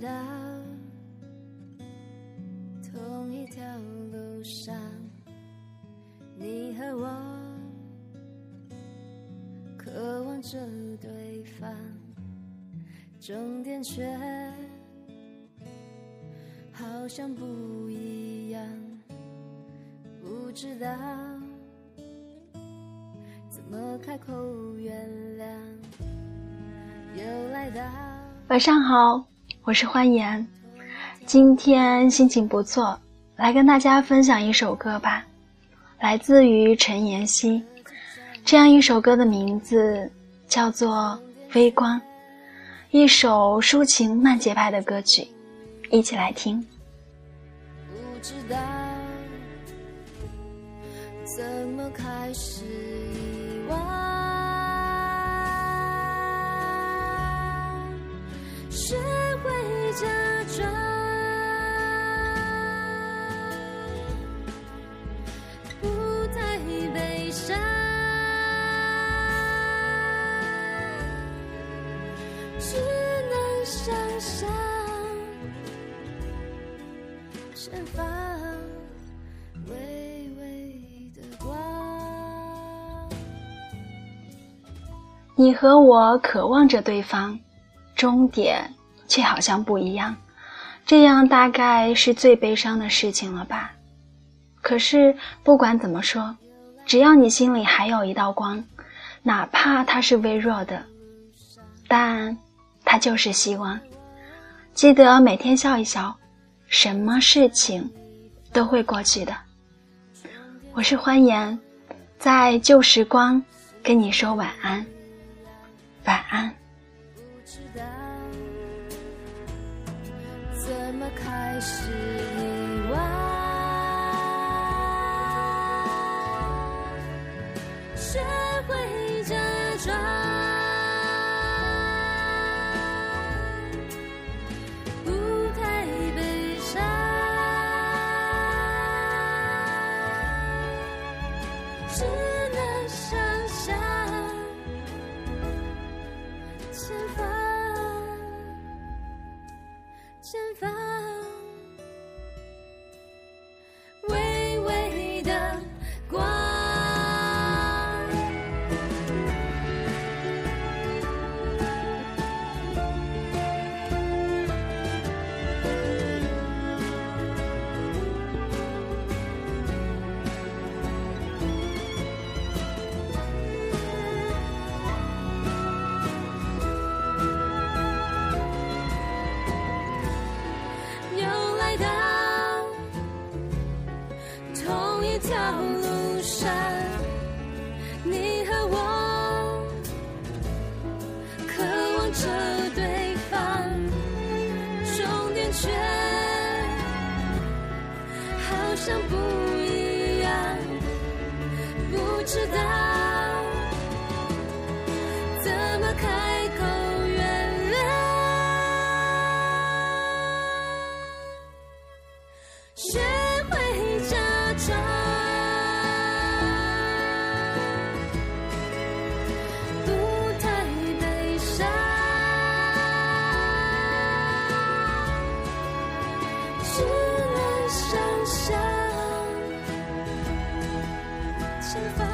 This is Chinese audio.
到同一条路上，你和我渴望着对方，终点却好像不一样，不知道怎么开口原谅，又来到。晚上好，我是欢颜，今天心情不错，来跟大家分享一首歌吧，来自于陈妍希，这样一首歌的名字叫做《微光》，一首抒情慢节拍的歌曲，一起来听。不知道怎么开始遗忘，只能想象。前方微微的光，你和我渴望着对方，终点却好像不一样，这样大概是最悲伤的事情了吧？可是不管怎么说，只要你心里还有一道光，哪怕它是微弱的，但它就是希望。记得每天笑一笑，什么事情都会过去的。我是欢颜，在旧时光跟你说晚安，晚安。怎么开始，学会假装，却好像不一样，不知道身份。